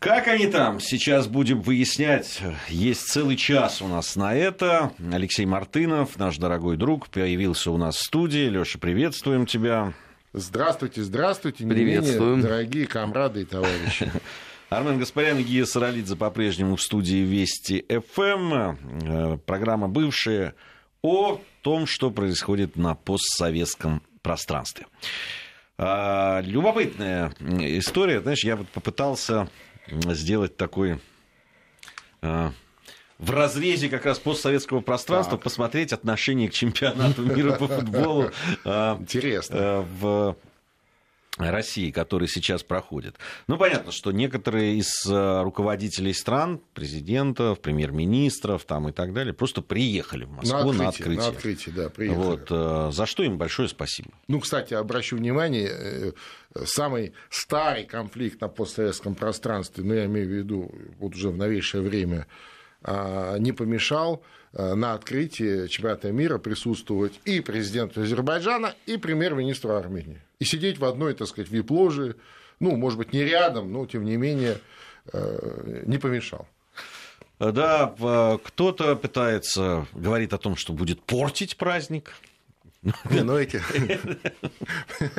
Как они там? Сейчас будем выяснять. Есть целый час у нас на это. Алексей Мартынов, наш дорогой друг, появился у нас в студии. Леша, приветствуем тебя. Здравствуйте, здравствуйте, Приветствуем. дорогие комрады и товарищи. Армен Гаспарян и Гия Саралидзе по-прежнему в студии Вести ФМ. Э, Программа бывшая о том, что происходит на постсоветском пространстве. А, Любопытная история. Знаешь, я вот попытался сделать такой а, в разрезе как раз постсоветского пространства Так. посмотреть отношение к чемпионату мира по футболу а, Интересно. э, в России, который сейчас проходит. Ну, понятно, что некоторые из э, руководителей стран, президентов, премьер-министров там и так далее, просто приехали в Москву на открытие. На открытие, да, приехали. Вот, э, за что им большое спасибо. Ну, кстати, обращу внимание, э, самый старый конфликт на постсоветском пространстве, ну, я имею в виду вот уже в новейшее время, а, не помешал на открытии чемпионата мира присутствовать и президенту Азербайджана, и премьер-министру Армении. И сидеть в одной, так сказать, вип-ложе, ну, может быть, не рядом, но, тем не менее, э, не помешал. Э, Да, э, кто-то пытается, говорит о том, что будет портить праздник. Не, ну эти...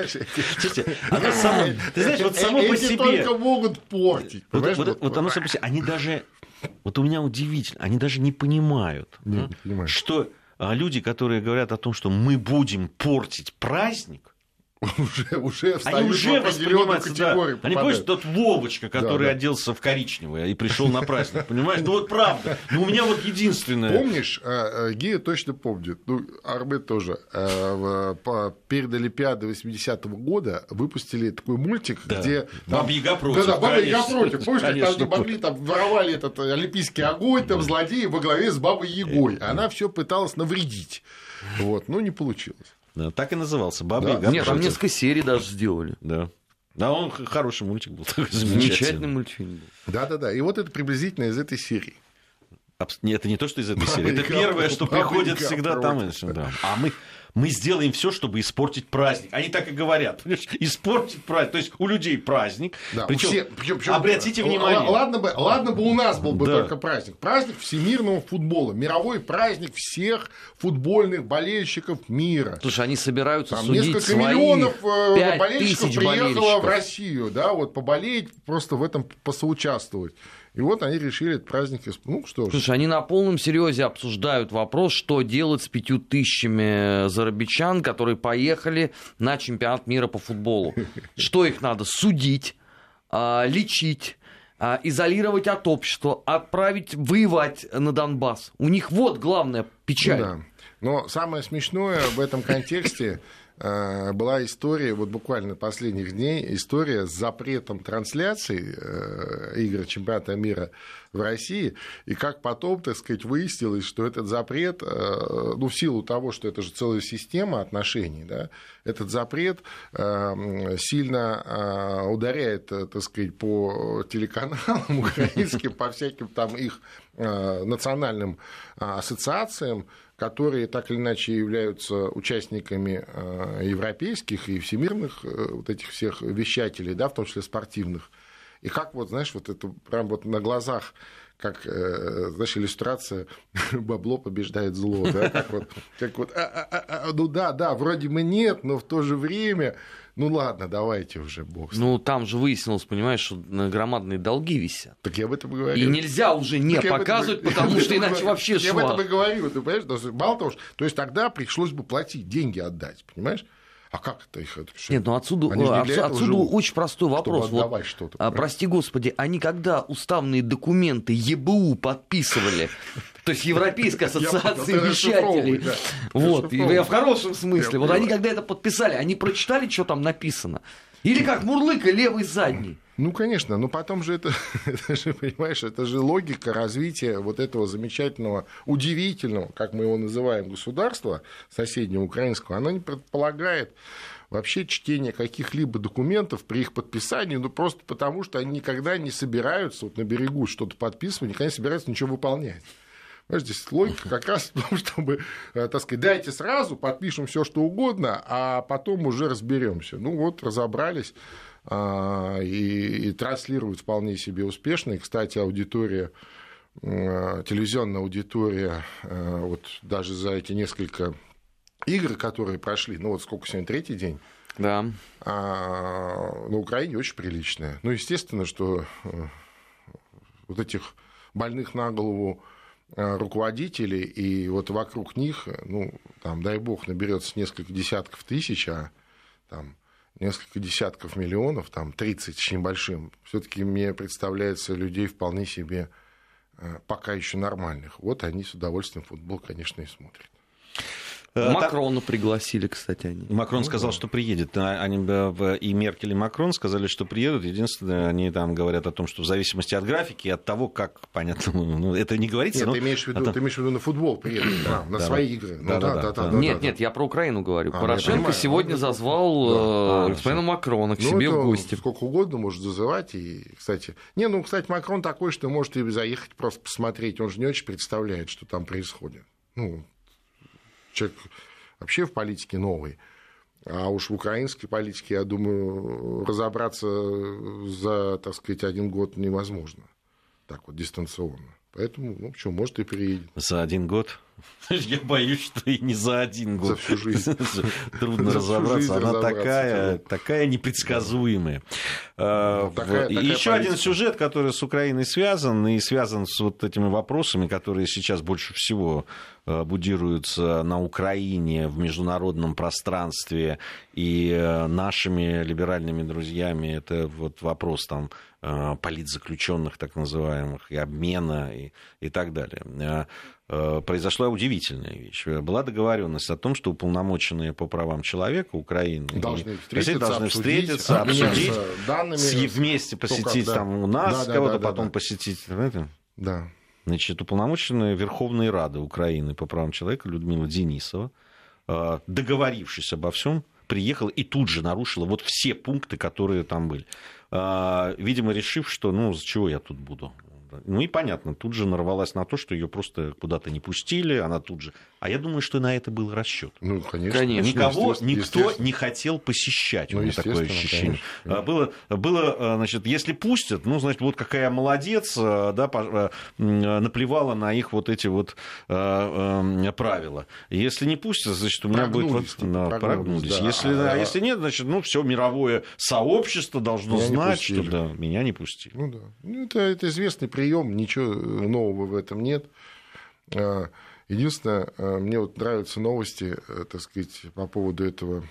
Слушайте, оно само- ты знаешь, вот само по Эти себе... только могут портить. Вот, оно само по себе, они даже, вот у меня удивительно, они даже не понимают, понимаю. что а, люди, которые говорят о том, что мы будем портить праздник, уже, уже они в уже определенную воспринимаются, да. категорию. Они, помнишь, тот Вовочка, который да. оделся в коричневое и пришел на праздник, понимаешь? Ну вот правда. Ну у меня вот единственное... Помнишь, э, э, Гия точно помнит, ну, Арбет тоже, э, в- по- перед Олимпиадой 80-го года выпустили такой мультик, Да. где... Баба Яга против, Да, да, Баба Яга конечно. против. Помнишь, там могли, там воровали этот э, олимпийский огонь, там злодеи во главе с Бабой Ягой. Она все пыталась навредить. Вот, ну, не получилось. Да, так и назывался. Баба Да. Яга Нет, там несколько серий даже сделали. Да. Да, он хороший мультик был. такой Замечательный Замечательный. мультфильм. был. Да-да-да, и вот это приблизительно из этой серии. Абс- Нет, это не то, что из этой Баба серии. Это первое, что приходит всегда там. да. А мы, мы сделаем все, чтобы испортить праздник. Они так и говорят. понимаешь? Испортить праздник. То есть у людей праздник. Да, Причем, всех- причем- причем- обратите л- внимание. Ладно бы, ладно бы у нас был бы Да. только праздник. Праздник всемирного футбола. Мировой праздник всех футбольных болельщиков мира. Слушай, они собираются Там судить несколько свои миллионов э, 5 болельщиков приехало болельщиков. в Россию, да, вот поболеть, просто в этом посоучаствовать. И вот они решили этот праздник, ну что ж, Слушай, они на полном серьезе обсуждают вопрос, что делать с пятью тысячами зарабичан, которые поехали на чемпионат мира по футболу. Что их надо судить, а, лечить, а, изолировать от общества, отправить воевать на Донбасс. У них вот главная печаль. Да. Но самое смешное в этом контексте э, была история, вот буквально последних дней, история с запретом трансляции э, игр чемпионата мира в России, и как потом, так сказать, выяснилось, что этот запрет, э, ну, в силу того, что это же целая система отношений, да, этот запрет э, сильно э, ударяет, э, так сказать, по телеканалам украинским, по всяким там их э, национальным э, ассоциациям, которые так или иначе являются участниками э, европейских и всемирных э, вот этих всех вещателей, да, в том числе спортивных. И как вот, знаешь, вот это прям вот на глазах, как, э, знаешь, иллюстрация «бабло побеждает зло», да, как вот, как вот «А, а, а, а, ну да, да, вроде бы нет, но в то же время, ну ладно, давайте уже, бог с ним». Ну, там же выяснилось, понимаешь, что громадные долги висят. Так я об этом и И говорю. нельзя уже не Так этом показывать, я потому что этом иначе говорю. вообще Я об этом и говорю, ты понимаешь? Мало того, что... То есть тогда пришлось бы платить, деньги отдать, понимаешь? А как это их? Это? Нет, ну отсюда, этого отсюда живут, очень простой вопрос. Вот, что-то. а, прости господи, они когда уставные документы ЕБУ подписывали, то есть Я ты расшифровывай, вещателей, да. вот, я в хорошем смысле, Я вот они когда это подписали, они прочитали, что там написано? Или как Мурлыка, левый задний? Ну, конечно, но потом же это, это же, понимаешь, это же логика развития вот этого замечательного, удивительного, как мы его называем, государства соседнего украинского, оно не предполагает вообще чтение каких-либо документов при их подписании, ну просто потому, что они никогда не собираются вот на берегу что-то подписывать, никогда не собираются ничего выполнять. Здесь логика как раз в том, чтобы, э, так сказать, дайте сразу, подпишем все, что угодно, а потом уже разберемся. Ну вот, разобрались. а, и, и транслируют вполне себе успешно. И, кстати, аудитория, телевизионная аудитория, вот даже за эти несколько игр, которые прошли, ну вот сколько сегодня, третий день, да. а, на Украине очень приличная. Ну, естественно, что э, вот этих больных на голову э, руководителей, и вот вокруг них, ну, там, дай бог, наберется несколько десятков тысяч, а там несколько десятков миллионов, там 30 с небольшим, все-таки мне представляется людей вполне себе э, пока еще нормальных. Вот они с удовольствием футбол, конечно, и смотрят. Э, Макрона пригласили, кстати, они. Макрон ну, сказал, да. что приедет. Они, и Меркель, и Макрон сказали, что приедут. Единственное, они там говорят о том, что в зависимости от графики, от того, как, понятно, ну, это не говорится. Нет, но... ты, имеешь в виду, это... ты имеешь в виду на футбол приедут, да, на да, свои да. игры. Ну, да, да, да, да, да, нет, да, нет, я про Украину говорю. А, Порошенко сегодня зазвал да. господина Макрона к ну, себе в гости. Сколько угодно может зазывать. И, кстати, не, ну, кстати, Макрон такой, что может и заехать просто посмотреть. Он же не очень представляет, что там происходит. Ну, человек вообще в политике новый. А уж в украинской политике, я думаю, разобраться за, так сказать, один год невозможно. Так вот, дистанционно. Поэтому, ну, что, может, и приедет. За один год? Я боюсь, что и не за один год. За всю жизнь. Трудно разобраться. Она такая, такая непредсказуемая. Ну, Еще один сюжет, который с Украиной связан, и связан с вот этими вопросами, которые сейчас больше всего э, будируются на Украине в международном пространстве и э, нашими либеральными друзьями. Это вот вопрос там политзаключенных так называемых и обмена и, и так далее. Э, произошла удивительная вещь. Была договоренность о том, что уполномоченные по правам человека Украины должны встретиться, должны обсудить, встретиться обсудить, данными, вместе посетить как, там у нас, да, кого-то да, да, потом да. посетить. Это, да. Значит, уполномоченная Верховной Рады Украины по правам человека Людмила Денисова, э, договорившись обо всем, приехала и тут же нарушила вот все пункты, которые там были. Э, видимо, решив, что ну, с чего я тут буду ну и понятно, тут же нарвалась на то, что ее просто куда-то не пустили, она тут же. А я думаю, что на это был расчет. Ну, конечно. конечно Никого, никто не хотел посещать. Ну, у меня такое ощущение. Конечно. Было, было, значит, если пустят, ну, значит, вот какая молодец, да, наплевала на их вот эти вот правила. Если не пустят, значит, у меня прогнулись, будет... Типа, прогнулись, прогнулись. Да. Если, а, а если нет, значит, ну, все мировое сообщество должно знать, что да, меня не пустили. Ну, да. Ну, это, это известный прием, ничего нового в этом нет. А, единственное, а, мне вот нравятся новости, э, так сказать, по поводу этого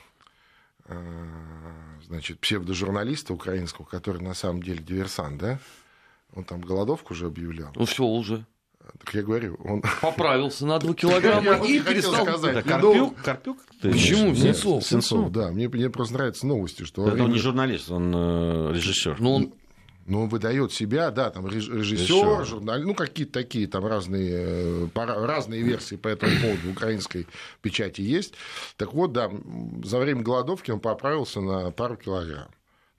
значит, псевдожурналиста украинского, который на самом деле диверсант, да? Он там голодовку уже объявлял. Ну, все уже. Так я говорю, он... Поправился на 2 килограмма и перестал... сказать. Карпюк? Карпюк? Почему? Сенцов. Сенцов, да. Мне, мне просто нравятся новости, что... Это он не журналист, он э, режиссер. Ну, он но он выдает себя, да, там режиссер, журналист, ну какие-то такие там разные, э, разные версии по этому поводу в украинской печати есть. Так вот, да, за время голодовки он поправился на пару килограмм.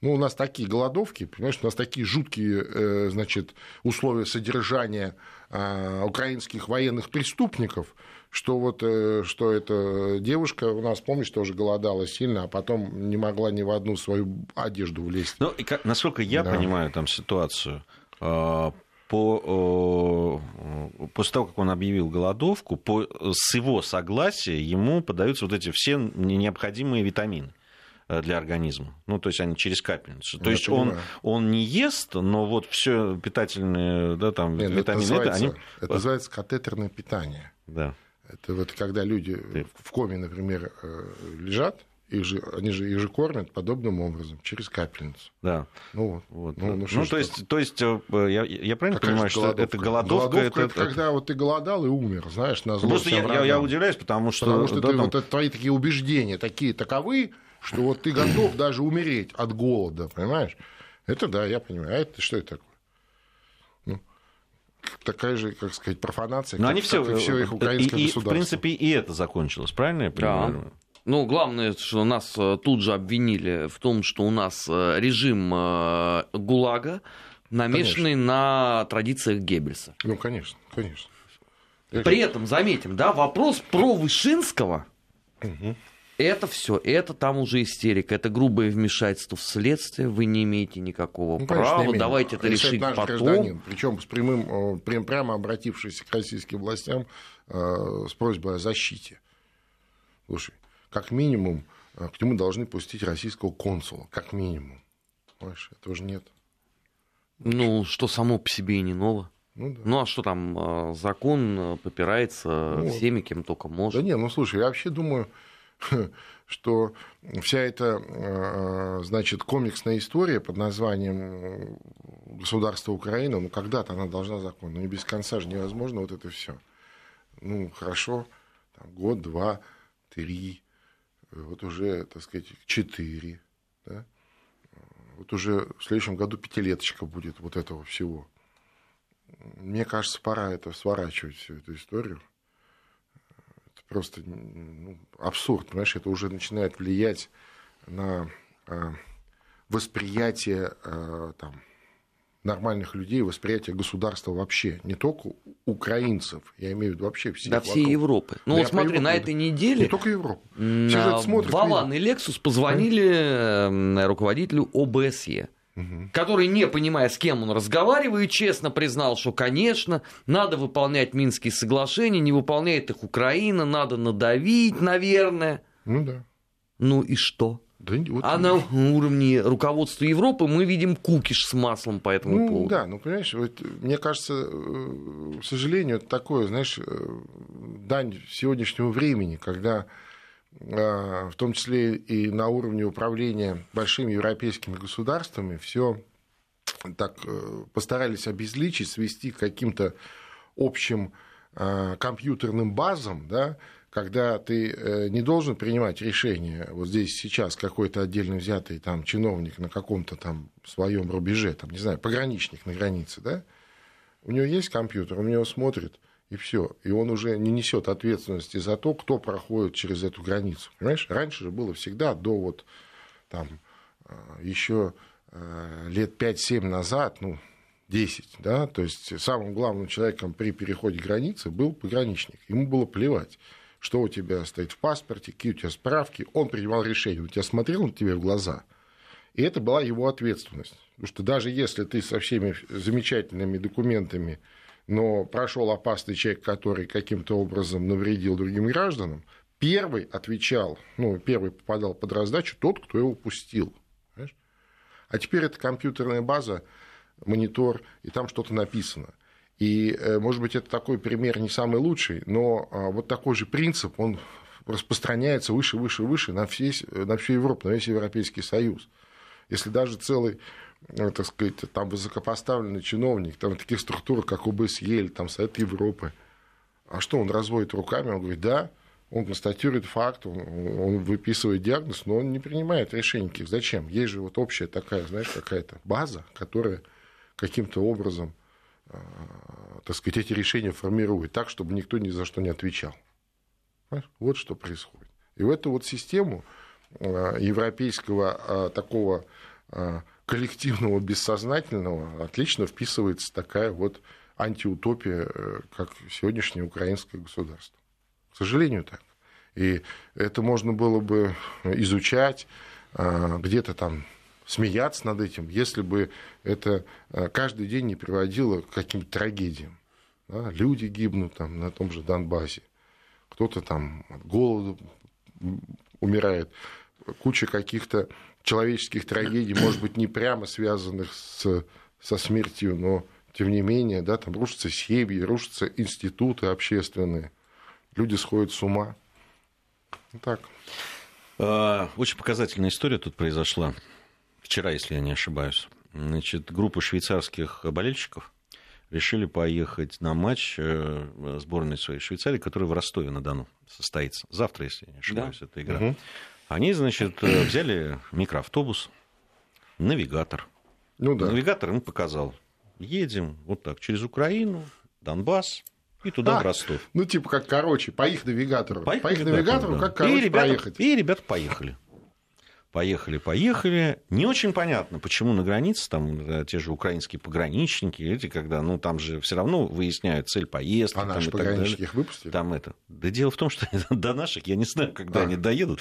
Ну, у нас такие голодовки, понимаешь, у нас такие жуткие, э, значит, условия содержания а, украинских военных преступников, что вот э, что эта девушка у нас, помнишь, тоже голодала сильно, а потом не могла ни в одну свою одежду влезть. Ну, и как, насколько я да. понимаю там ситуацию, а, по, после того, как он объявил голодовку, по, с его согласия ему подаются вот эти все необходимые витамины э, для организма. Ну, то есть они через капельницу. То Я есть он, он не ест, но вот все питательные да, там, Нет, витамины, это, называется, это, они... это называется катетерное питание. Да. Это вот когда люди в коме, например, э, лежат, их же, они же их же кормят подобным образом, через капельницу. Да. Ну, вот. Ну, ну, ну то, есть, то есть, э, я, я правильно Какая понимаю, что это голодовка? Голодовка это, это когда вот ты голодал и умер, знаешь, на зло Просто я, я, я удивляюсь, потому что... Потому что да, ты, там... вот это твои такие убеждения, такие таковы, что вот ты готов даже умереть от голода, понимаешь? Это да, я понимаю. А это что это такое? Такая же, как сказать, профанация, Но как, они все, как и все их украинское и, государство. И, в принципе, и это закончилось, правильно я понимаю? Да. Ну, главное, что нас э, тут же обвинили в том, что у нас э, режим э, ГУЛАГа, намешанный конечно. на традициях Геббельса. Ну, конечно, конечно. При этом, заметим, да, вопрос про Вышинского угу. Это все, это там уже истерика, это грубое вмешательство в следствие, вы не имеете никакого ну, права, конечно, давайте это решить наш потом. Гражданин, причем с прямым, прям, прямо обратившись к российским властям э, с просьбой о защите. Слушай, как минимум э, к нему должны пустить российского консула, как минимум. Понимаешь, этого же нет. Ну, что само по себе и не ново. Ну, да. ну а что там, э, закон э, попирается ну, всеми, кем только может. Да не, ну слушай, я вообще думаю, что вся эта, значит, комиксная история под названием «Государство Украина», ну, когда-то она должна закон, но не без конца же невозможно вот это все. Ну, хорошо, там, год, два, три, вот уже, так сказать, четыре, да? Вот уже в следующем году пятилеточка будет вот этого всего. Мне кажется, пора это сворачивать, всю эту историю. Это просто ну, абсурд, понимаешь, это уже начинает влиять на э, восприятие э, там, нормальных людей, восприятие государства вообще, не только украинцев, я имею в виду вообще всех. Да, всей Европы. Ну, вот смотри, на этой неделе... Не только Европу. Вован и Лексус позвонили а? руководителю ОБСЕ. Угу. который, не понимая, с кем он разговаривает, честно признал, что, конечно, надо выполнять Минские соглашения, не выполняет их Украина, надо надавить, наверное. Ну да. Ну и что? Да, вот а на уровне руководства Европы мы видим кукиш с маслом по этому ну, поводу. Да, ну понимаешь, вот, мне кажется, э, к сожалению, это такое, знаешь, э, дань сегодняшнего времени, когда в том числе и на уровне управления большими европейскими государствами все так постарались обезличить, свести к каким-то общим компьютерным базам, да, когда ты э, не должен принимать решение, вот здесь сейчас какой-то отдельно взятый там чиновник на каком-то там своем рубеже, там, не знаю, пограничник на границе, да, у него есть компьютер, он него смотрит, и все. И он уже не несет ответственности за то, кто проходит через эту границу. Понимаешь? Раньше же было всегда до вот там э, еще э, лет 5-7 назад, ну, 10, да, то есть самым главным человеком при переходе границы был пограничник. Ему было плевать что у тебя стоит в паспорте, какие у тебя справки. Он принимал решение, у тебя смотрел на тебе в глаза. И это была его ответственность. Потому что даже если ты со всеми замечательными документами, но прошел опасный человек, который каким-то образом навредил другим гражданам, первый отвечал, ну, первый попадал под раздачу тот, кто его пустил. Понимаешь? А теперь это компьютерная база, монитор, и там что-то написано. И, э, может быть, это такой пример не самый лучший, но а, вот такой же принцип, он распространяется выше, выше, выше на, всю Европу, на весь Европейский Союз. Если даже целый так сказать, там высокопоставленный чиновник, там таких структур, как ОБСЕ или там Совет Европы, а что, он разводит руками, он говорит, да, он констатирует факт, он, он выписывает диагноз, но он не принимает решений. Зачем? Есть же вот общая такая, знаешь, какая-то база, которая каким-то образом Э, так сказать, эти решения формирует так, чтобы никто ни за что не отвечал. Понимаешь? Вот что происходит. И в эту вот систему э, европейского э, такого коллективного бессознательного отлично вписывается такая вот антиутопия, как сегодняшнее украинское государство. К сожалению, так. И это можно было бы изучать где-то там смеяться над этим, если бы это э, каждый день не приводило к каким-то трагедиям. Люди гибнут там на том же Донбассе, кто-то там от голода умирает, куча каких-то человеческих трагедий, может быть, не прямо связанных с, со смертью, но тем не менее, да, там рушатся семьи, рушатся институты общественные, люди сходят с ума. Вот так. А, очень показательная история тут произошла вчера, если я не ошибаюсь. Значит, группа швейцарских болельщиков решили поехать на матч э, сборной своей Швейцарии, которая в Ростове-на-Дону состоится. Завтра, если я не ошибаюсь, да. эта игра. Угу. Они, значит, э, взяли микроавтобус, навигатор. Ну да. Навигатор им показал. Едем вот так через Украину, Донбасс, и туда, а, в Ростов. Ну, типа как, короче, по их навигатору. По их, по их навигатору, да. как, короче, и ребята, поехать. И ребята поехали. Поехали, поехали. Не очень понятно, почему на границе там те же украинские пограничники, эти, когда, ну, там же все равно выясняют цель поездки. А наши пограничники их выпустили? Там это. Да дело в том, что до наших, я не знаю, когда а. они доедут.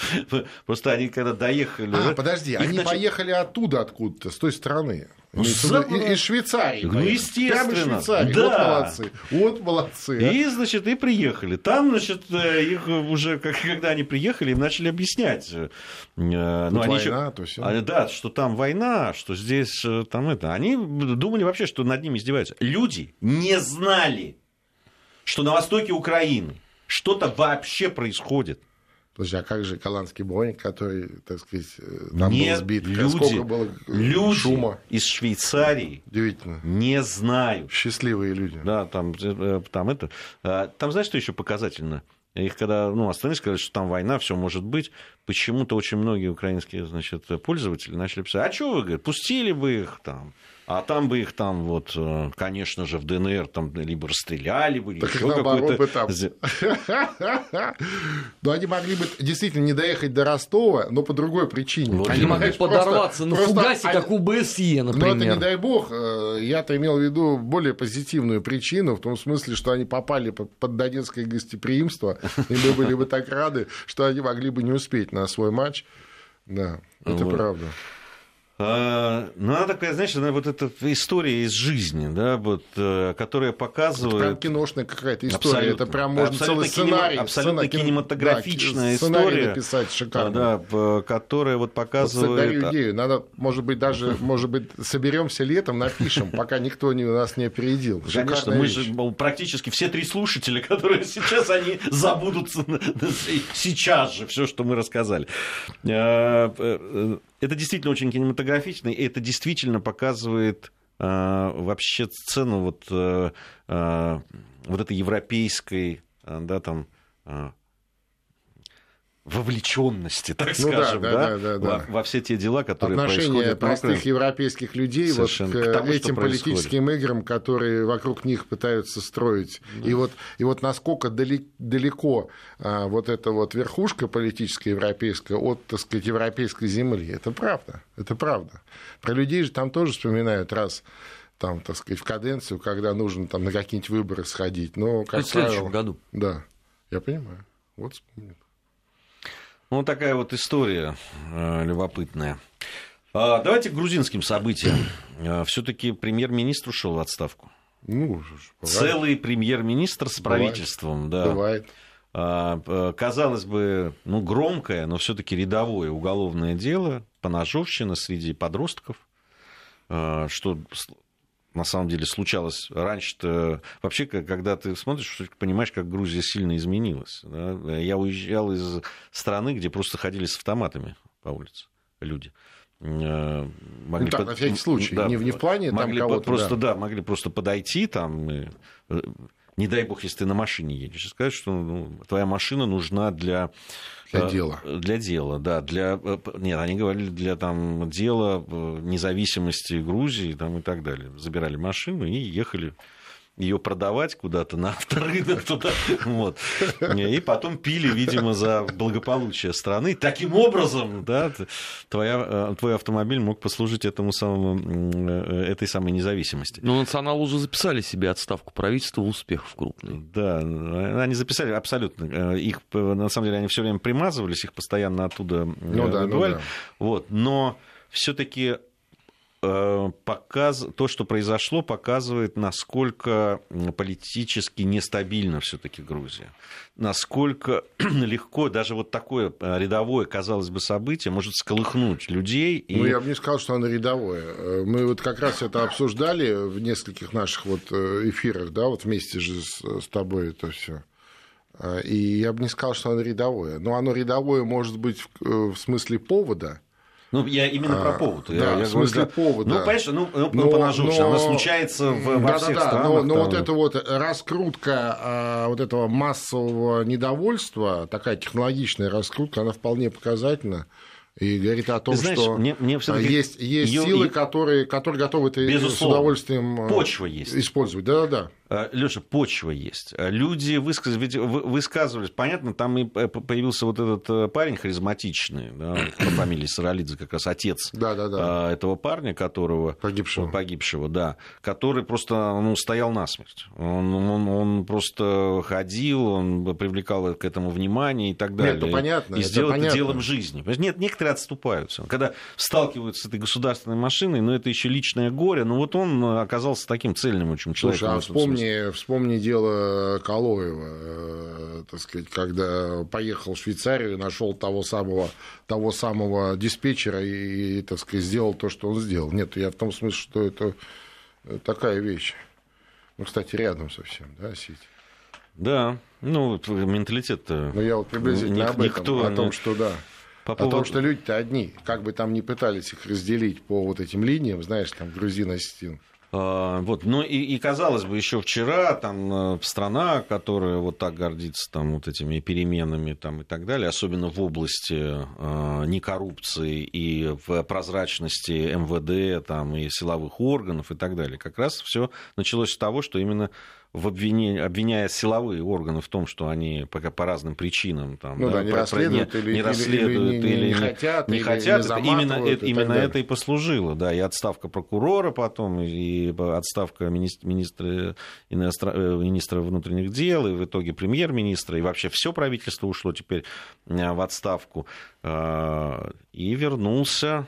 Просто они когда доехали... А, подожди, они начали... поехали оттуда откуда-то, с той стороны. Ну, из Швейцарии. Ну, естественно. Прямо Швейцарии. Да. Вот молодцы. Вот молодцы. А. И, значит, и приехали. Там, значит, э, их уже, когда они приехали, им начали объяснять. Э, ну, они война, еще... то все. А, да, что там война, что здесь э, там это. Они думали вообще, что над ними издеваются. Люди не знали, что на востоке Украины что-то вообще происходит. Подожди, а как же голландский Боинг, который, так сказать, э, там Нет, был сбит? Люди, Сколько было люди шума? из Швейцарии Удивительно. не знают. Счастливые люди. Да, там, э, там это... А, там знаешь, что еще показательно? Их когда ну, остальные сказали, что там война, все может быть, почему-то очень многие украинские значит, пользователи начали писать, а что вы, говорят, пустили бы их там, а там бы их там, вот, э, конечно же, в ДНР там либо расстреляли бы, так еще какой-то... Бы там. Но они могли бы действительно не доехать до Ростова, но по другой причине. Они могли подорваться на фугасе, как у БСЕ, например. Но это не дай бог. Э, я-то имел в виду более позитивную причину, в том смысле, что они попали под донецкое гостеприимство, и мы были бы так рады, что они могли бы не успеть на свой матч. Да, это правда. А, ну, она такая, знаешь, она вот эта история из жизни, да, вот, э, которая показывает... Это прям киношная какая-то история, абсолютно, это прям можно целый сценарий. Абсолютно сцена, кинематографичная да, история. написать шикарно. Да, которая вот показывает... Вот идею, надо, может быть, даже, может быть, соберемся летом, напишем, пока никто не, нас не опередил. Конечно, мы же практически все три слушателя, которые сейчас, они забудут сейчас же все, что мы рассказали. А, это действительно очень кинематографично, и это действительно показывает э, вообще цену вот, э, э, вот этой европейской, э, да, там, э, вовлеченности, так ну, скажем, да, да, да, да, во, во все те дела, которые Отношение происходят. простых европейских людей вот к, к тому, этим политическим играм, которые вокруг них пытаются строить. Да. И, вот, и вот насколько далеко а, вот эта вот верхушка политическая европейская от, так сказать, европейской земли, это правда, это правда. Про людей же там тоже вспоминают раз там, так сказать, в каденцию, когда нужно там на какие-нибудь выборы сходить. Но, как в следующем правило, году. Да, я понимаю. Вот вспомнил. Ну, такая вот история э, любопытная. А, давайте к грузинским событиям. А, Все-таки премьер-министр ушел в отставку. Ну, бывает. Целый премьер-министр с бывает. правительством, да. Бывает. А, казалось бы, ну, громкое, но все-таки рядовое уголовное дело, поножовщина среди подростков, а, что на самом деле случалось раньше-то... Вообще, когда ты смотришь, понимаешь, как Грузия сильно изменилась. Да? Я уезжал из страны, где просто ходили с автоматами по улице люди. Э, могли ну, так, под... на всякий случай, да, не, не в плане могли там кого-то, просто, да. да, могли просто подойти там, и, э, не дай бог, если ты на машине едешь, сказать, что ну, твоя машина нужна для для э, дела. Для дела, да. Для... Э, нет, они говорили для там, дела э, независимости Грузии там, и так далее. Забирали машину и ехали ее продавать куда-то на авторынок туда. Вот. И потом пили, видимо, за благополучие страны. Таким образом, да, твоя, э, твой автомобиль мог послужить этому самому, э, этой самой независимости. Ну, национал уже записали себе отставку правительства успехов крупный. Да, они записали абсолютно. Э, их, на самом деле, они все время примазывались, их постоянно оттуда ну, да, ну, да. Вот. Но все-таки показ... то, что произошло, показывает, насколько политически нестабильна все-таки Грузия. Насколько легко даже вот такое э, рядовое, казалось бы, событие может сколыхнуть людей. И... Ну, я бы не сказал, что оно рядовое. Э, мы вот как раз это обсуждали в нескольких наших вот эфирах, да, вот вместе же с, тобой это все. И я бы не сказал, что оно рядовое. Но оно рядовое может быть в смысле повода, ну, я именно про повод. А, я, да, я в смысле говорю, повода. Ну, конечно, ну, ну но, поножовщина, она случается в, во да, всех да, странах. Но, но вот эта вот раскрутка а, вот этого массового недовольства, такая технологичная раскрутка, она вполне показательна. и говорит о том, знаешь, что мне- мне всё-таки есть, есть её- силы, которые, которые готовы это с удовольствием э, Почва есть. использовать. Да-да-да. Леша, почва есть. Э, Люди высказ- высказывались. Понятно, там и э, появился вот этот э, парень харизматичный, да, по фамилии Саралидзе, как раз отец Да-да-да. э, этого парня, которого... Погибшего. Погибшего, да. Который просто ну, стоял насмерть. Он, он, он просто ходил, он привлекал к этому внимание и так далее. это понятно, И сделал это понятно. делом жизни. Нет, некоторые отступаются. Когда сталкиваются с этой государственной машиной, ну, это еще личное горе. Ну, вот он э, оказался таким цельным очень человеком. Слушай, а в этом смысле. Вспомни, вспомни дело Калоева, э, так сказать, когда поехал в Швейцарию нашел того самого, того самого диспетчера и, и, так сказать, сделал то, что он сделал. Нет, я в том смысле, что это э, такая вещь. Ну, кстати, рядом совсем, да, Сити? Да, ну, менталитет Ну, я вот приблизительно Ник- об этом, никто о том, что да. По О том, поводу- что люди-то одни, как бы там ни пытались их разделить по вот этим линиям, знаешь, там грузин, осетин. А, Вот, ну и, и казалось бы, еще вчера там э, страна, которая вот так гордится там вот этими переменами там и так далее, особенно в области э, некоррупции и в прозрачности МВД там и силовых органов и так далее, как раз все началось с того, что именно в обвинении, обвиняя силовые органы в том, что они по, по разным причинам там, Ну да, не про- расследуют или- не или- расследуют или не- или не хотят, не или хотят, не это именно, это, и так именно далее. это и послужило, да, и отставка прокурора потом, и отставка министра, министра, иностра- э, министра внутренних дел, и в итоге премьер-министра, и вообще все правительство ушло теперь э, в отставку, Э, и вернулся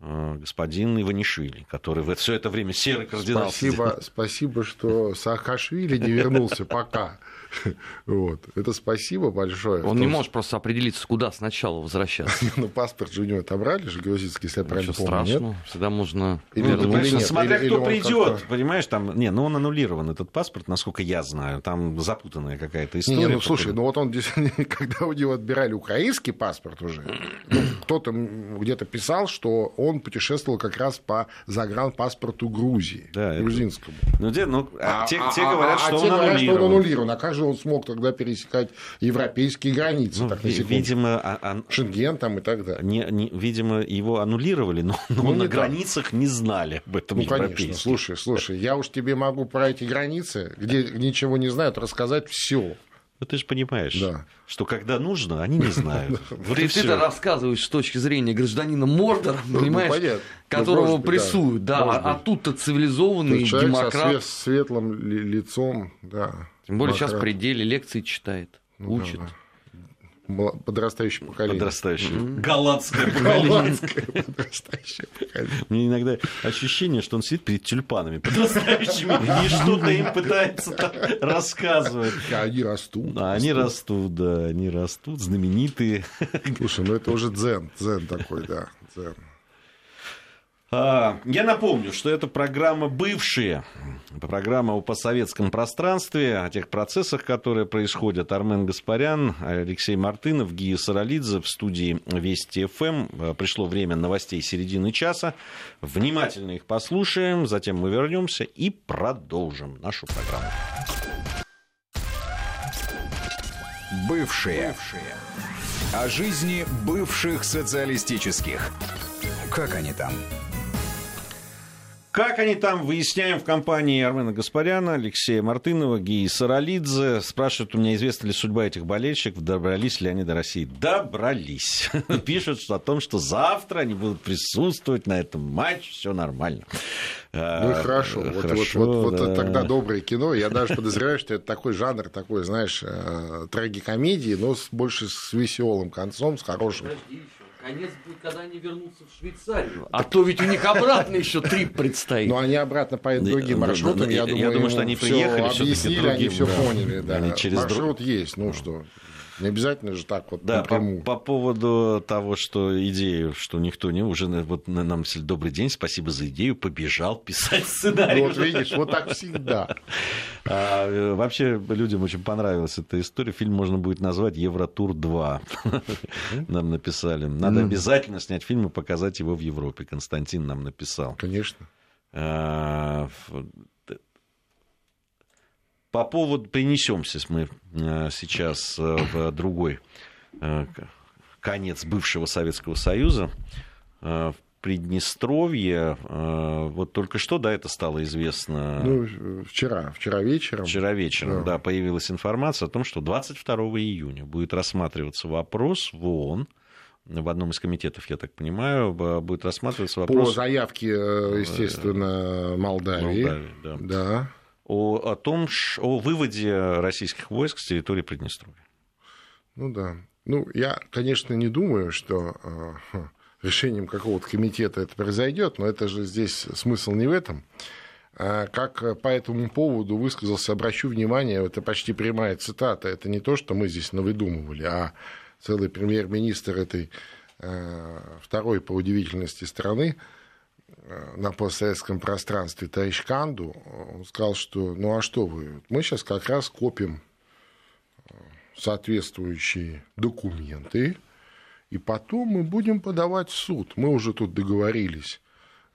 господин Иванишвили, который все это время серый кардинал сидел. Спасибо, спасибо, что Саакашвили не вернулся пока. Вот. Это спасибо большое. Он не может просто определиться, куда сначала возвращаться. Ну, паспорт же у него отобрали же грузинский, если я правильно Ничего помню, нет? страшного. Всегда можно Ну, смотря Или- кто придет, как-то- понимаешь, там, не, ну он аннулирован, этот паспорт, насколько я знаю, там запутанная какая-то история. не, ну слушай, ну вот он когда у него отбирали украинский паспорт уже, ну, кто-то где-то писал, что он путешествовал как раз по загранпаспорту Грузии, Да, это- грузинскому. Ну, где, ну, а те, те говорят, а что, те он говорят, что он аннулирован. аннулирован. А как же он смог тогда пересекать европейские границы? Ну, так, на видимо, а- а- Шенген там и так далее. не, не- видимо, его аннулировали, но, но Ну, на не так. границах не знали об этом Ну, конечно, слушай, слушай, я уж тебе могу про эти границы, где ничего не знают, рассказать все. Ну, ты же понимаешь, Да. что когда нужно, они не знают. Вот Ты, ты-то рассказываешь с точки зрения гражданина Мордора, понимаешь. Ну, которого быть, да. прессуют, да, а, тут-то То цивилизованный есть человек со демократ. све- светлым ли- лицом, да. Тем более сейчас в пределе лекции читает, Ну, учит. да, да. Подрастающее поколение. Подрастающее. Голландское поколение. Голландское подрастающее поколение. Мне иногда ощущение, что он сидит перед тюльпанами подрастающими и что-то им пытается рассказывать. Они растут. А они растут, да, они растут, знаменитые. Слушай, ну это уже дзен, дзен такой, да, дзен. А, Я напомню, что это программа «Бывшие», программа о постсоветском пространстве, о тех процессах, которые происходят. Армен Гаспарян, Алексей Мартынов, Гия Саралидзе в студии Вести ФМ. Пришло время новостей середины часа. Внимательно их послушаем, затем мы вернемся и продолжим нашу программу. Бывшие. О жизни бывших социалистических. Как они там? Как они там, выясняем в компании Армена Гаспаряна, Алексея Мартынова, Гии Саралидзе. Спрашивают у меня, известна ли судьба этих болельщиков, добрались ли они до России. Добрались. Пишут что- о том, что завтра они будут присутствовать на этом матче, все нормально. Ну и хорошо. Вот, вот, Хорошо, вот, вот да. тогда доброе кино. Я даже подозреваю, что это такой жанр, такой, знаешь, э, трагикомедии, но с, больше с веселым концом, с хорошим. Конец будет, когда они вернутся в Швейцарию. А то ведь у них обратно еще трип предстоит. Но они обратно поедут Да, другим да, маршрутом. да, Я, я думаю, что они приехали всё-таки объяснили, они другим, все поняли. Да. Маршрут есть, ну что. Не обязательно же так вот Да, по, напрямую. по поводу того, что идею, что никто не уже вот на- нам добрый день, спасибо за идею, побежал писать сценарий. Ну, вот видишь, вот так всегда. А, э, вообще людям очень понравилась эта история. Фильм можно будет назвать Евротур 2. Нам написали. Надо обязательно снять фильм и показать его в Европе. Константин нам написал. Конечно. По поводу... Перенесемся мы э, сейчас э, в другой э, конец бывшего Советского Союза. В Приднестровье, вот только что, да, это стало известно. Ну, вчера, вчера вечером. Вчера вечером, да. да, появилась информация о том, что 22 июня будет рассматриваться вопрос в ООН в одном из комитетов, я так понимаю, будет рассматриваться вопрос... По заявке, естественно, Молдавии. Молдавии да. да. О, о том, о выводе российских войск с территории Приднестровья. Ну да. Ну, я, конечно, не думаю, что э, решением какого-то комитета это произойдет, но это же здесь смысл не в этом. А как по этому поводу высказался, обращу внимание, это почти прямая цитата, это не то, что мы здесь навыдумывали, а целый премьер-министр этой э, второй по удивительности страны на постсоветском пространстве товарищ Канду, он сказал, что ну а что вы, мы сейчас как раз копим э, соответствующие документы, и потом мы будем подавать в суд. Мы уже тут договорились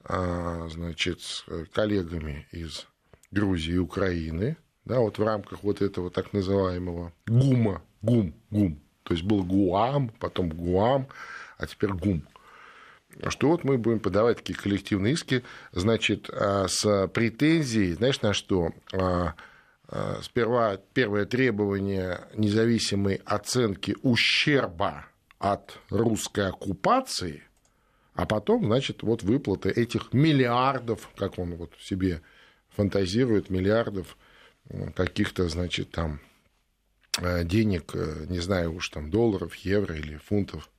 значит, с коллегами из Грузии и Украины, да, вот в рамках вот этого так называемого ГУМа, ГУМ, ГУМ, то есть был ГУАМ, потом ГУАМ, а теперь ГУМ. Что вот мы будем подавать такие коллективные иски, значит, а, с претензией, знаешь, на что? А, а, сперва первое требование независимой оценки ущерба от русской оккупации, а потом, значит, вот выплаты этих миллиардов, как он вот себе фантазирует, миллиардов каких-то, значит, там Э, денег, э, не знаю уж там долларов, евро или фунтов.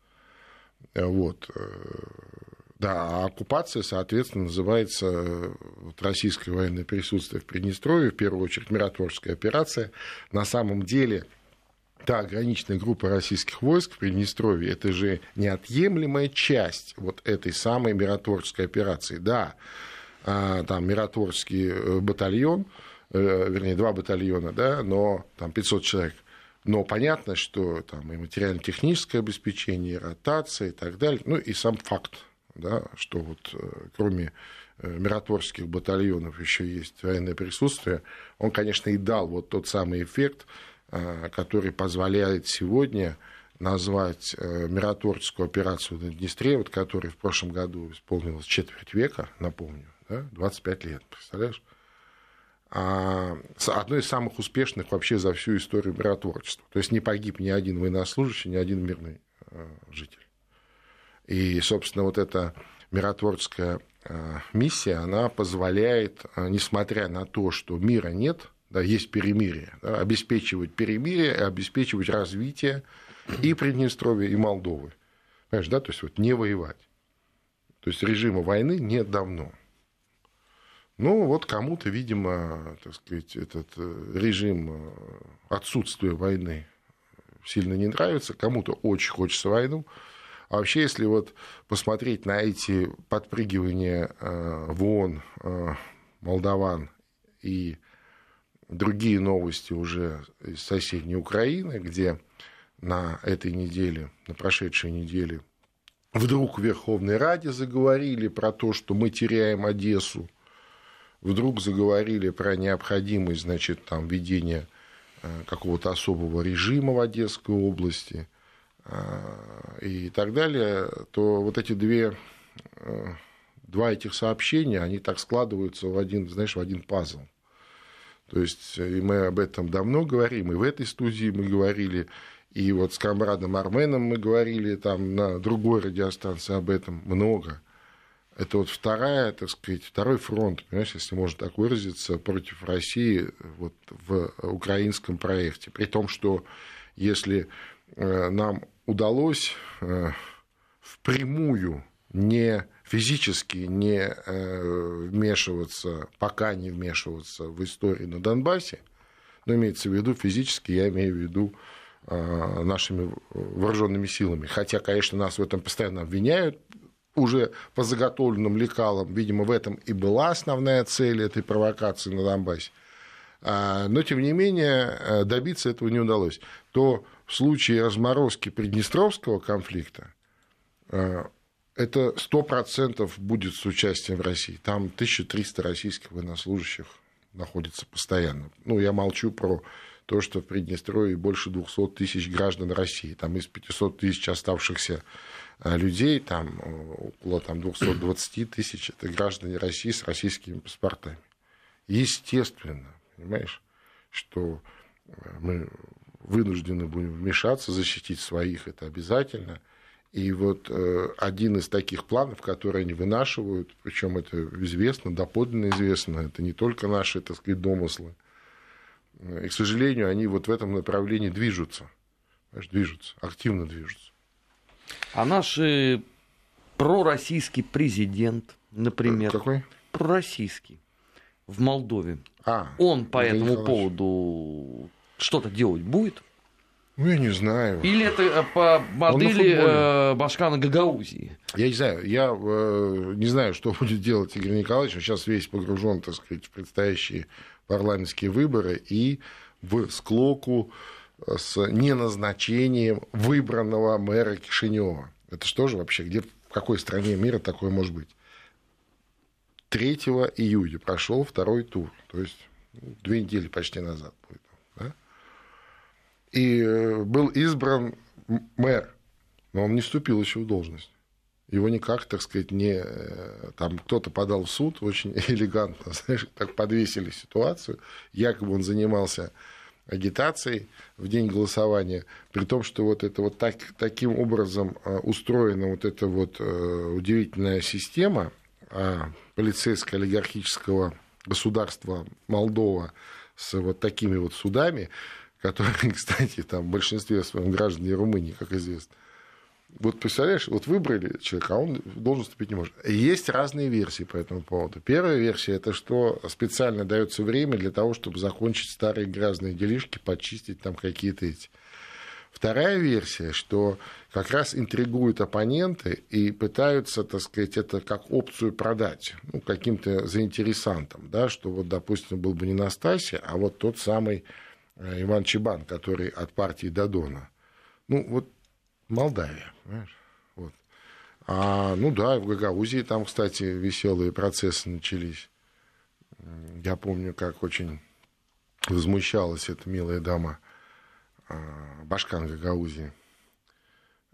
Э, вот. Да, а оккупация, соответственно, называется вот, российское военное присутствие в Приднестровье, в первую очередь миротворческая операция. На самом деле, та ограниченная группа российских войск в Приднестровье, это же неотъемлемая часть вот этой самой миротворческой операции. Да, а, там миротворческий батальон, вернее, два батальона, да, но там 500 человек но понятно, что там и материально-техническое обеспечение, и ротация и так далее. Ну и сам факт, да, что вот э, кроме э, миротворческих батальонов еще есть военное присутствие, он, конечно, и дал вот тот самый эффект, э, который позволяет сегодня назвать миротворческую операцию на Днестре, вот, которой в прошлом году исполнилось четверть века, напомню, да, 25 лет, представляешь? А, одной из самых успешных вообще за всю историю миротворчества. То есть не погиб ни один военнослужащий, ни один мирный э, житель. И, собственно, вот эта миротворческая э, миссия, она позволяет, несмотря на то, что мира нет, да, есть перемирие, да, обеспечивать перемирие, обеспечивать развитие и Приднестровья, и Молдовы. Понимаешь, да, то есть вот не воевать. То есть режима войны нет давно. Ну, вот кому-то, видимо, так сказать, этот э, режим э, отсутствия войны сильно не нравится, кому-то очень хочется войну. А вообще, если вот посмотреть на эти подпрыгивания э, в ООН молдаван и другие новости уже из соседней Украины, где на этой неделе, на прошедшей неделе, вдруг в Верховной Раде заговорили про то, что мы теряем Одессу, вдруг заговорили про необходимость, значит, там, введения э, какого-то особого режима в Одесской области э, и так далее, то вот эти две, э, два этих сообщения, они так складываются в один, знаешь, в один пазл. То есть и мы об этом давно говорим, и в этой студии мы говорили, и вот с комрадом Арменом мы говорили там на другой радиостанции об этом много – это вот вторая, так сказать, второй фронт, понимаешь, если можно так выразиться, против России вот в украинском проекте. При том, что если э, нам удалось э, впрямую не физически не э, вмешиваться, пока не вмешиваться в историю на Донбассе, но имеется в виду физически, я имею в виду нашими вооруженными силами. Хотя, конечно, нас в этом постоянно обвиняют, уже по заготовленным лекалам, видимо, в этом и была основная цель этой провокации на Донбассе. А, но, тем не менее, э, добиться этого не удалось. То в случае разморозки Приднестровского конфликта э, это 100% будет с участием России. Там 1300 российских военнослужащих находится постоянно. Ну, я молчу про то, что в Приднестровье больше 200 тысяч граждан России. Там из 500 тысяч оставшихся людей, там около там, 220 тысяч, это граждане России с российскими паспортами. Естественно, понимаешь, что э, мы вынуждены будем вмешаться, защитить своих, это обязательно. И вот э, один из таких планов, которые они вынашивают, причем это известно, доподлинно известно, это не только наши, так сказать, домыслы. И, к сожалению, они вот в этом направлении движутся, движутся, активно движутся. А наш пророссийский президент, например, Какой? пророссийский в Молдове, а, он по этому поводу что-то делать будет? Ну, я не знаю. Или это э, по модели э, Башкана Гагаузии? Я не знаю. Я э, не знаю, что будет делать Игорь Николаевич. Он сейчас весь погружен, так сказать, в предстоящие парламентские выборы и в склоку с неназначением выбранного мэра Кишинева. Это что же вообще? Где, в какой стране мира такое может быть? 3 июля прошел второй тур. То есть ну, две недели почти назад будет. Да? И э, был избран мэр, но он не вступил еще в должность. Его никак, так сказать, не... Э, там кто-то подал в суд очень элегантно, знаешь, так подвесили ситуацию. Якобы он занимался агитацией в день голосования, при том, что вот это вот так, таким образом э, устроена вот эта вот удивительная система полицейского олигархического государства Молдова с вот такими вот судами, которые, кстати, там в большинстве своем граждане Румынии, как известно. Вот представляешь, вот выбрали человека, а он должен вступить не может. Есть разные версии по этому поводу. Первая версия это что специально дается время для того, чтобы закончить старые грязные делишки, почистить там какие-то эти. Вторая версия, что как раз интригуют оппоненты и пытаются, так сказать, это как опцию продать ну, каким-то заинтересантам, да, что вот, допустим, был бы не Настасья, а вот тот самый э, Иван Чебан, который от партии Дадона. Ну, вот Молдавия? Вот. А, ну да, в Гагаузии там, кстати, веселые процессы начались. Я помню, как очень возмущалась эта милая дама – Э, Башкан Гагаузии.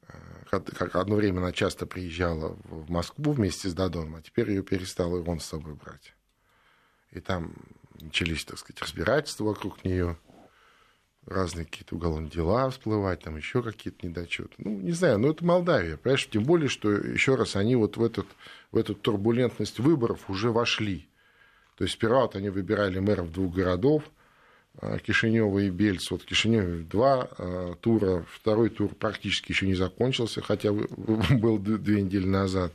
Э, как одно время она часто приезжала в Москву вместе с Дадоном, а теперь ее перестал и он с собой брать. И там начались, так сказать, разбирательства вокруг нее, разные какие-то уголовные дела всплывать, там еще какие-то недочеты. Ну, не знаю, но это Молдавия, понимаешь, тем более, что, еще раз, они вот в, этот, в эту турбулентность выборов уже вошли. То есть сперва вот они выбирали мэров двух городов, а, Кишинева и Бельц. Вот в Кишиневе два а, тура, второй тур практически еще не закончился, хотя был две недели назад.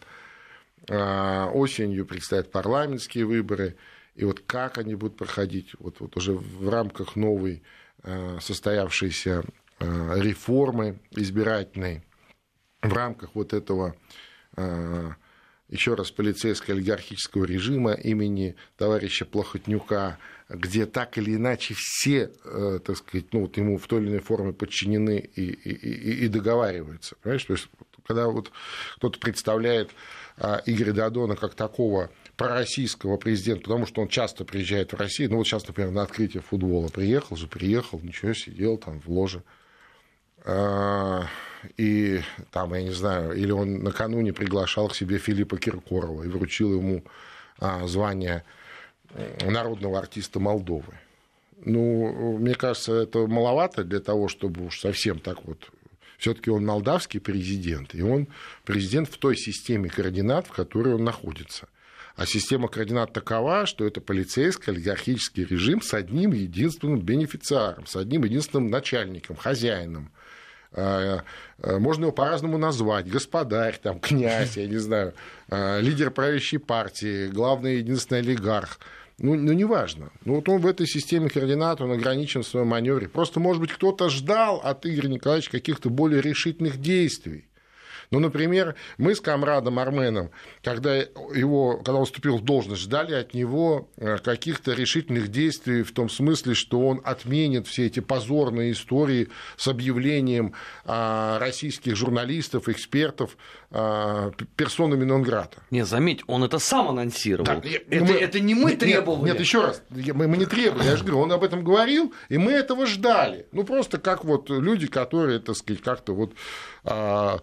А, осенью предстоят парламентские выборы. И вот как они будут проходить, вот, вот уже в рамках новой состоявшейся реформы избирательной, в рамках вот этого еще раз полицейско-олигархического режима имени товарища Плохотнюка, где так или иначе все, э, так сказать, ну, вот ему в той или иной форме подчинены и, и, и договариваются. Понимаешь? То есть, когда вот кто-то представляет Игоря Дадона как такого пророссийского президента, потому что он часто приезжает в Россию, ну вот сейчас, например, на открытие футбола приехал же, приехал, ничего, сидел там в ложе. А, и там, я не знаю, или он накануне приглашал к себе Филиппа Киркорова и вручил ему а, звание народного артиста Молдовы. Ну, мне кажется, это маловато для того, чтобы уж совсем так вот... Все-таки он молдавский президент, и он президент в той системе координат, в которой он находится. А система координат такова, что это полицейский олигархический режим с одним единственным бенефициаром, с одним единственным начальником, хозяином. А, а, можно его по-разному назвать. Господарь, там, князь, я не знаю, а, лидер правящей партии, главный единственный олигарх – ну, ну неважно. Ну, вот он в этой системе координат, он ограничен в своем маневре. Просто, может быть, кто-то ждал от Игоря Николаевича каких-то более решительных действий. Ну, например, мы с комрадом Арменом, когда, его, когда он вступил в должность, ждали от него э, каких-то решительных действий в том смысле, что он отменит все эти позорные истории с объявлением а, российских журналистов, экспертов а, персонами Нонграта. Не, заметь, он это сам анонсировал. Да, это, мы, это не мы нет, требовали. Нет, еще раз, мы, мы не требовали, я же говорю, он об этом говорил, и мы этого ждали. Ну, просто как вот люди, которые, так сказать, как-то вот а,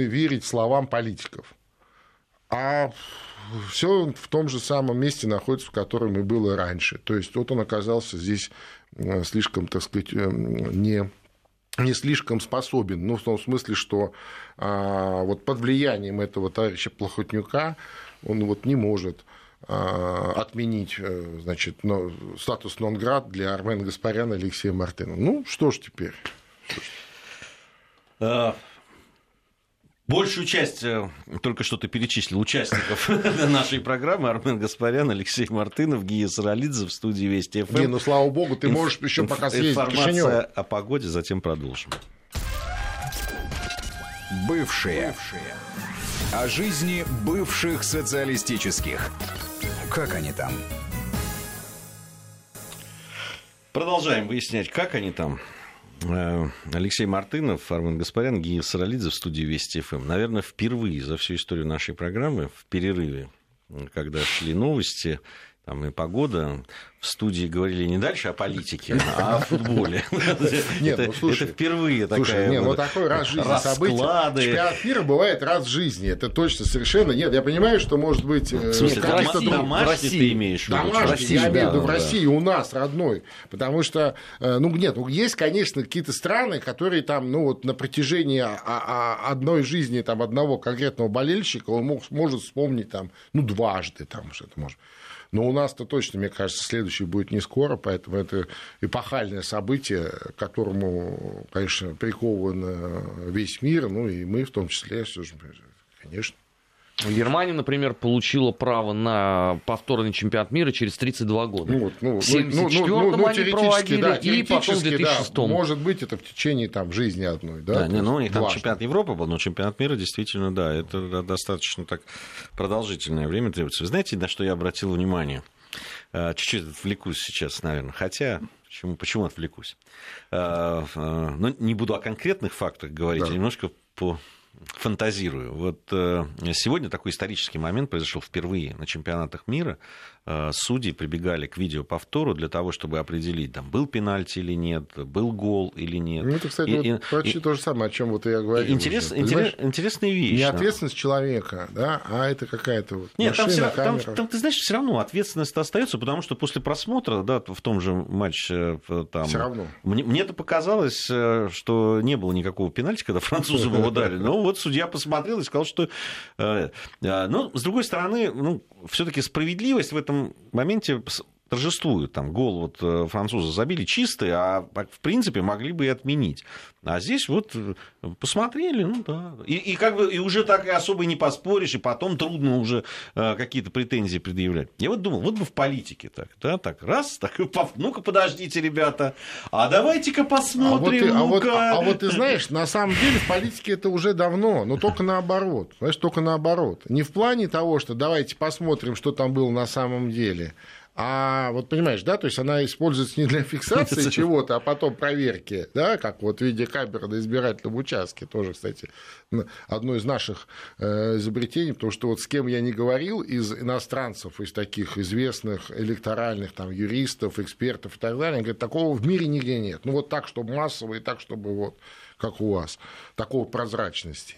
склонны верить словам политиков. А все в том же самом месте находится, в котором и было раньше. То есть вот он оказался здесь э, слишком, так сказать, э, не не слишком способен, ну, в том смысле, что а, вот под влиянием этого товарища Плохотнюка он вот не может а, отменить э, значит, но, статус нон-град для Армена Гаспаряна Алексея Мартына. Ну, что ж теперь? А, Большую часть, э, только что ты перечислил, участников нашей программы Армен Гаспарян, Алексей Мартынов, Гия Саралидзе в студии Вести ФМ. Не, ну слава богу, ты можешь еще пока съездить Информация о погоде, затем продолжим. Бывшие. Бывшие. О жизни бывших социалистических. Как они там? Продолжаем выяснять, как они там. Э, Алексей Мартынов, Армен Гаспарян, Гия Саралидзе в студии Вести ФМ. Наверное, впервые за всю историю нашей программы в перерыве, когда шли новости, там и погода, в студии говорили не дальше о политике, а о футболе. Нет, ну слушай. Это впервые такая... Нет, ну такой раз в жизни событие. Чемпионат мира бывает раз в жизни. Это точно совершенно... Нет, я понимаю, что может быть... В смысле, домашний ты имеешь в виду? Я имею в виду в России, у нас, родной. Потому что, ну нет, ну есть, конечно, какие-то страны, которые там, ну вот на протяжении одной жизни там одного конкретного болельщика он может вспомнить там, ну дважды там что-то может. Но у нас-то точно, мне кажется, следующий будет не скоро, поэтому это эпохальное событие, к которому, конечно, прикован весь мир, ну и мы в том числе, конечно. Германия, например, получила право на повторный чемпионат мира через 32 года. Ну, вот, ну, в 74 ну, ну, ну, они проводили, да, и потом в 2006 да, Может быть, это в течение там, жизни одной. Да, да не, ну, у них там чемпионат Европы был, но чемпионат мира действительно, да, это достаточно так продолжительное время требуется. Вы знаете, на что я обратил внимание? Э, чуть-чуть отвлекусь сейчас, наверное, хотя... Почему, почему отвлекусь? Э, э, ну, не буду о конкретных фактах говорить, да. а немножко по фантазирую. Вот э, сегодня такой исторический момент произошел впервые на чемпионатах мира. Э, судьи прибегали к видеоповтору для того, чтобы определить, там, был пенальти или нет, был гол или нет. Ну, это, кстати, и, вот почти и, то же самое, о чем вот я говорил. Интерес, интерес, интересная вещь. Не ответственность человека, да, а это какая-то вот Нет, машина, там, там, там, ты знаешь, все равно ответственность остается, потому что после просмотра, да, в том же матче там... Все равно. Мне, мне это показалось, э, что не было никакого пенальти, когда французы его дали. Но вот судья посмотрел и сказал, что... Э, ну, с другой стороны, ну, все-таки справедливость в этом моменте торжествуют. Там гол вот э, французы забили чистый, а в принципе могли бы и отменить. А здесь вот э, посмотрели, ну да. И, и как бы и уже так и особо не поспоришь, и потом трудно уже э, какие-то претензии предъявлять. Я вот думал, вот бы в политике так, да, так раз, так, ну-ка подождите, ребята, а давайте-ка посмотрим. А вот, ты, а, вот, а вот ты знаешь, на самом деле в политике это уже давно, но только наоборот. Знаешь, только наоборот. Не в плане того, что давайте посмотрим, что там было на самом деле, а вот понимаешь, да, то есть она используется не для фиксации чего-то, а потом проверки, да, как вот в виде камеры на избирательном участке, тоже, кстати, одно из наших э, изобретений, потому что вот с кем я не говорил из иностранцев, из таких известных электоральных там юристов, экспертов и так далее, говорят, такого в мире нигде нет. Ну вот так, чтобы массово и так, чтобы вот как у вас, такого прозрачности.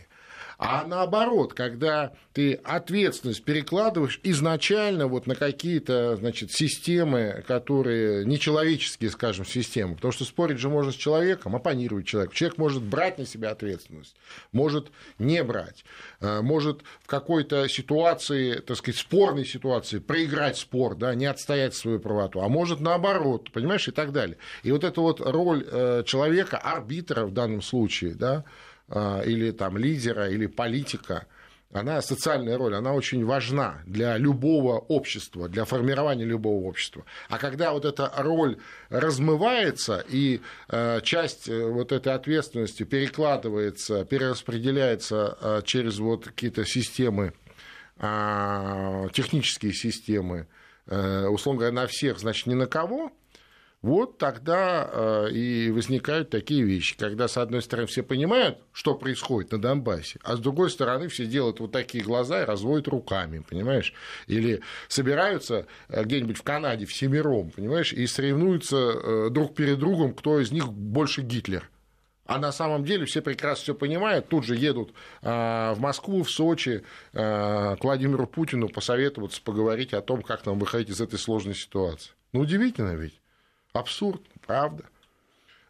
А наоборот, когда ты ответственность перекладываешь изначально вот на какие-то значит, системы, которые нечеловеческие, скажем, системы, потому что спорить же можно с человеком, оппонировать человеку. Человек может брать на себя ответственность, может не брать, э, может в какой-то ситуации, так сказать, спорной ситуации проиграть спор, да, не отстоять свою правоту, а может наоборот, понимаешь, и так далее. И вот эта вот роль э, человека, арбитра в данном случае, да, или там лидера, или политика, она, социальная роль, она очень важна для любого общества, для формирования любого общества. А когда вот эта роль размывается, и э, часть э, вот этой ответственности перекладывается, перераспределяется э, через вот какие-то системы, э, технические системы, условно говоря, на всех, значит, ни на кого, вот тогда э, и возникают такие вещи, когда, с одной стороны, все понимают, что происходит на Донбассе, а с другой стороны, все делают вот такие глаза и разводят руками, понимаешь? Или собираются э, где-нибудь в Канаде всемиром, понимаешь, и соревнуются э, друг перед другом, кто из них больше Гитлер. А на самом деле все прекрасно все понимают, тут же едут в Москву, в Сочи к Владимиру Путину посоветоваться, поговорить о том, как нам выходить из этой сложной ситуации. Ну, удивительно ведь. Абсурд, правда.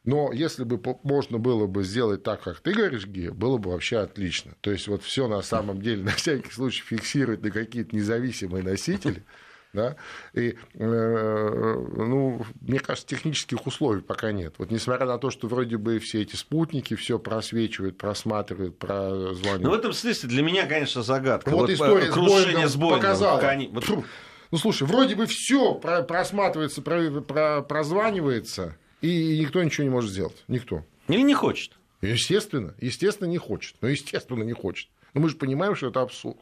Но если бы можно было бы сделать так, как ты говоришь, Гея, было бы вообще отлично. То есть вот все на самом деле на всякий случай фиксировать на какие-то независимые носители, да, и, э, ну, мне кажется, технических условий пока нет. Вот несмотря на то, что вроде бы все эти спутники все просвечивают, просматривают, прозванивают. Ну, в этом смысле для меня, конечно, загадка. Вот, вот история крушение с Боингом показала. Вот, ну, слушай, вроде бы все просматривается, прозванивается, и никто ничего не может сделать. Никто. Или не хочет. Естественно, естественно, не хочет. Ну, естественно, не хочет. Но мы же понимаем, что это абсурд.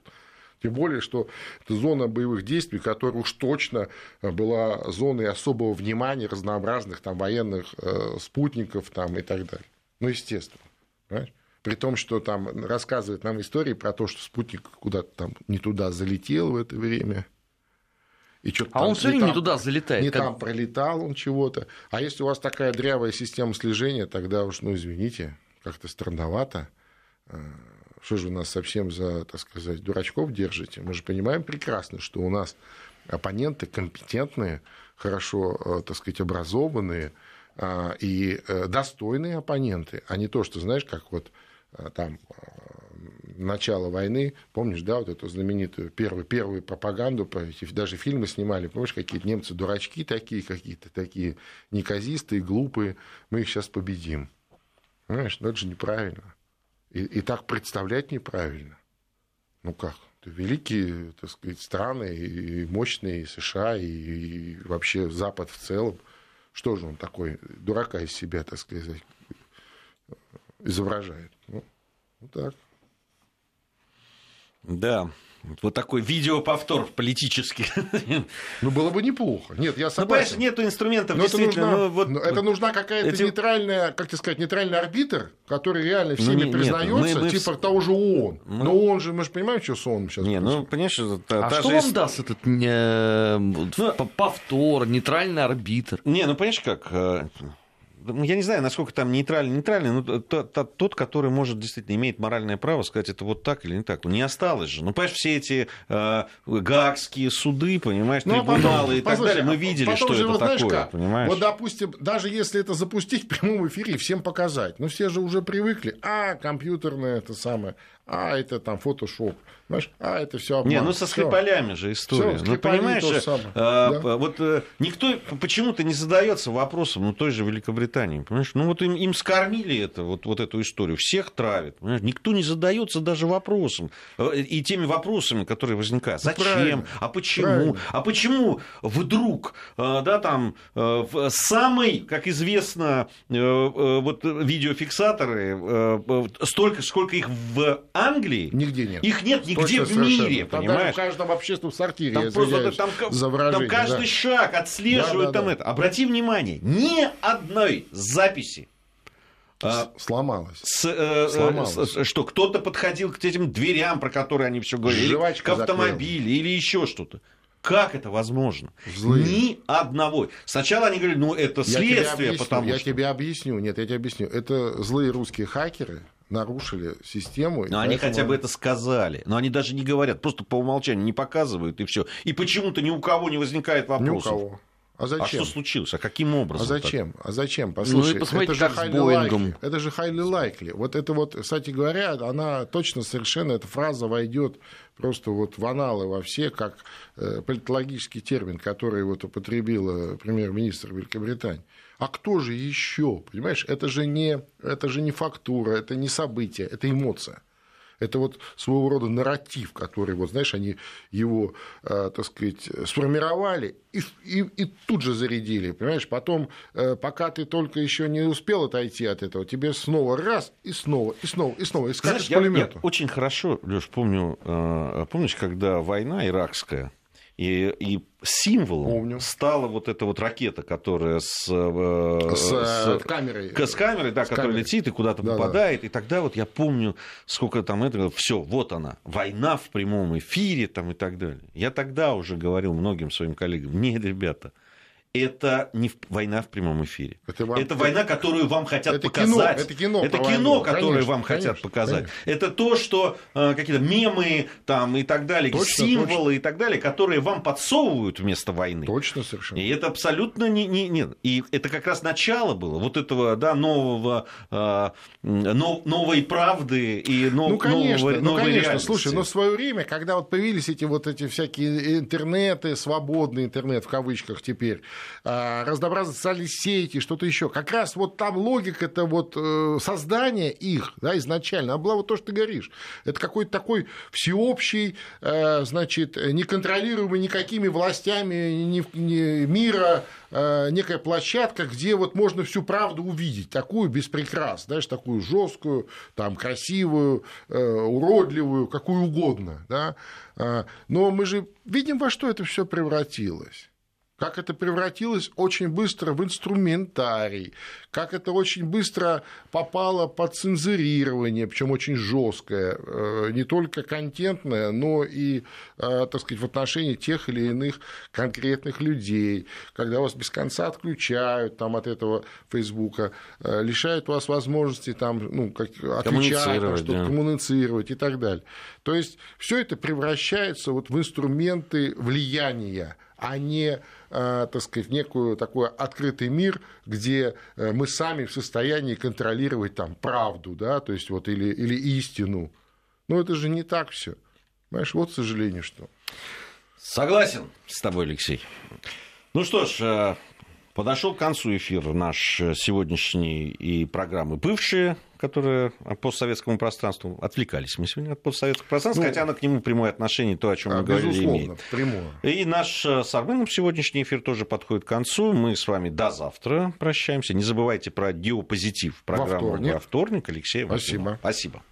Тем более, что это зона боевых действий, которая уж точно была зоной особого внимания разнообразных там, военных э, спутников там, и так далее. Ну, естественно. Понимаешь? При том, что там рассказывают нам истории про то, что спутник куда-то там не туда залетел в это время. И а он все время не туда залетает. Не как... там пролетал он чего-то. А если у вас такая дрявая система слежения, тогда уж, ну, извините, как-то странновато. Э, что же вы нас совсем за, так сказать, дурачков держите? Мы же понимаем прекрасно, что у нас оппоненты компетентные, хорошо, э, так сказать, образованные э, и достойные оппоненты, а не то, что, знаешь, как вот там начала войны, помнишь, да, вот эту знаменитую первую, первую пропаганду, даже фильмы снимали, помнишь, какие-то немцы дурачки такие, какие-то такие неказистые, глупые, мы их сейчас победим. Понимаешь, ну это же неправильно. И, и так представлять неправильно. Ну как? Это великие, так сказать, страны, и мощные, и США, и, и вообще Запад в целом. Что же он такой, дурака из себя, так сказать, изображает? Ну, вот так. Да, вот такой видеоповтор политический. Ну, было бы неплохо. Нет, я согласен. Ну, понимаешь, нету инструментов, но действительно. Это нужна, ну, вот, это нужна какая-то эти... нейтральная, как тебе сказать, нейтральный арбитр, который реально ну, всеми ну, признается, мы, мы... типа того же ООН. Мы... Но он же, мы же понимаем, что с ООН сейчас. Не, ну, понимаешь, та, а та что же... вам даст этот э, ну, повтор, нейтральный арбитр? Не, ну, понимаешь, как э, ну, я не знаю, насколько там нейтральный, нейтральный, но тот, который может действительно имеет моральное право сказать, это вот так или не так. Ну, не осталось же. Ну, понимаешь, все эти э, гаагские суды, понимаешь, ну, а трибуналы потом, и так далее, мы видели, что это такое, как? понимаешь? Вот, допустим, даже если это запустить в прямом эфире и всем показать, ну, все же уже привыкли, а, компьютерное это самое, а, это там фотошоп. Понимаешь? А, это все обман. Не, ну со Скрипалями же история. Всё, ну, понимаешь, э, да? вот э, никто почему-то не задается вопросом, ну, той же Великобритании, понимаешь? Ну, вот им, им скормили это, вот, вот эту историю, всех травят, понимаешь? Никто не задается даже вопросом, э, и теми вопросами, которые возникают. Ну, Зачем? Правильно. А почему? Правильно. А почему вдруг, да, там, самый, как известно, вот видеофиксаторы, столько, сколько их в Англии, нигде нет. Их нет нигде где в мире, там понимаешь? в каждом общественном сортире, там просто там, за там каждый да. шаг отслеживают да, да, там да. это. Обрати внимание, ни одной записи а, сломалось. С, э, Сломалось. С, что кто-то подходил к этим дверям, про которые они все говорили, Жвачка к автомобилю или еще что-то. Как это возможно? Злые. Ни одного. Сначала они говорили, ну это следствие, я потому я что... Я тебе объясню, нет, я тебе объясню. Это злые русские хакеры, нарушили систему. Но они поэтому... хотя бы это сказали. Но они даже не говорят, просто по умолчанию не показывают и все. И почему-то ни у кого не возникает вопросов. Ни у кого. А зачем? А что случилось? А каким образом? А зачем? Так? А зачем? Послушай, ну, это же highly likely. Это же highly likely. Вот это вот, кстати говоря, она точно совершенно, эта фраза войдет просто вот в аналы во все, как э, политологический термин, который вот употребила премьер-министр Великобритании. А кто же еще? Понимаешь, это же, не, это же не фактура, это не событие, это эмоция. Это вот своего рода нарратив, который, вот, знаешь, они его, э, так сказать, сформировали и, и, и тут же зарядили, понимаешь? Потом, э, пока ты только еще не успел отойти от этого, тебе снова раз и снова, и снова, и снова, и Знаешь, я, я очень хорошо, Леш, помню, э, помнишь, когда война иракская, и, и символом Помню. стала вот эта вот ракета, которая с, с, с камерой, с камерой, да, с которая камерой. летит и куда-то да, попадает. Да. И тогда вот я помню, сколько там это, все, вот она, война в прямом эфире там и так далее. Я тогда уже говорил многим своим коллегам, нет, ребята, это не война в прямом эфире. Это, вам... это война, которую вам хотят это показать. Кино, это кино, это кино которое конечно, вам конечно, хотят показать. Конечно. Это то, что э, какие-то мемы там, и так далее, точно, символы точно. и так далее, которые вам подсовывают вместо войны. Точно, совершенно. И это абсолютно не, не, не... И это как раз начало было вот этого да, нового, э, но, новой правды и но, ну, конечно, нового, ну, новой конечно. реальности. Слушай, но в свое время, когда вот появились эти вот эти всякие интернеты, свободный интернет в кавычках теперь, разнообразные социальные сети, что-то еще. Как раз вот там логика это вот э, создания их да, изначально, она была вот то, что ты говоришь. Это какой-то такой всеобщий, э, значит, неконтролируемый никакими властями мира э, некая площадка, где вот можно всю правду увидеть, такую без знаешь, такую жесткую, там, красивую, уродливую, какую угодно. Да? Но мы же видим, во что это все превратилось как это превратилось очень быстро в инструментарий, как это очень быстро попало под цензурирование, причем очень жесткое, э, не только контентное, но и, э, так сказать, в отношении тех или иных конкретных людей, когда вас без конца отключают там, от этого Фейсбука, э, лишают вас возможности там, ну, как, отвечать, там, что-то да. коммуницировать и так далее. То есть все это превращается вот в инструменты влияния, а не так сказать, некую такой открытый мир, где э, мы сами в состоянии контролировать там правду, да, то есть вот или, или истину. Но это же не так все. Понимаешь, вот, к сожалению, что. Согласен с тобой, Алексей. Ну что ж, э, подошел к концу эфир наш сегодняшний и программы «Бывшие», которые по постсоветскому пространству. Отвлекались мы сегодня от постсоветского пространства, ну, хотя оно к нему прямое отношение, то, о чем мы говорили, имеет. Прямое. И наш э, с Арменом сегодняшний эфир тоже подходит к концу. Мы с вами до завтра прощаемся. Не забывайте про диопозитив программу во вторник. Во вторник. Алексей, спасибо. Спасибо.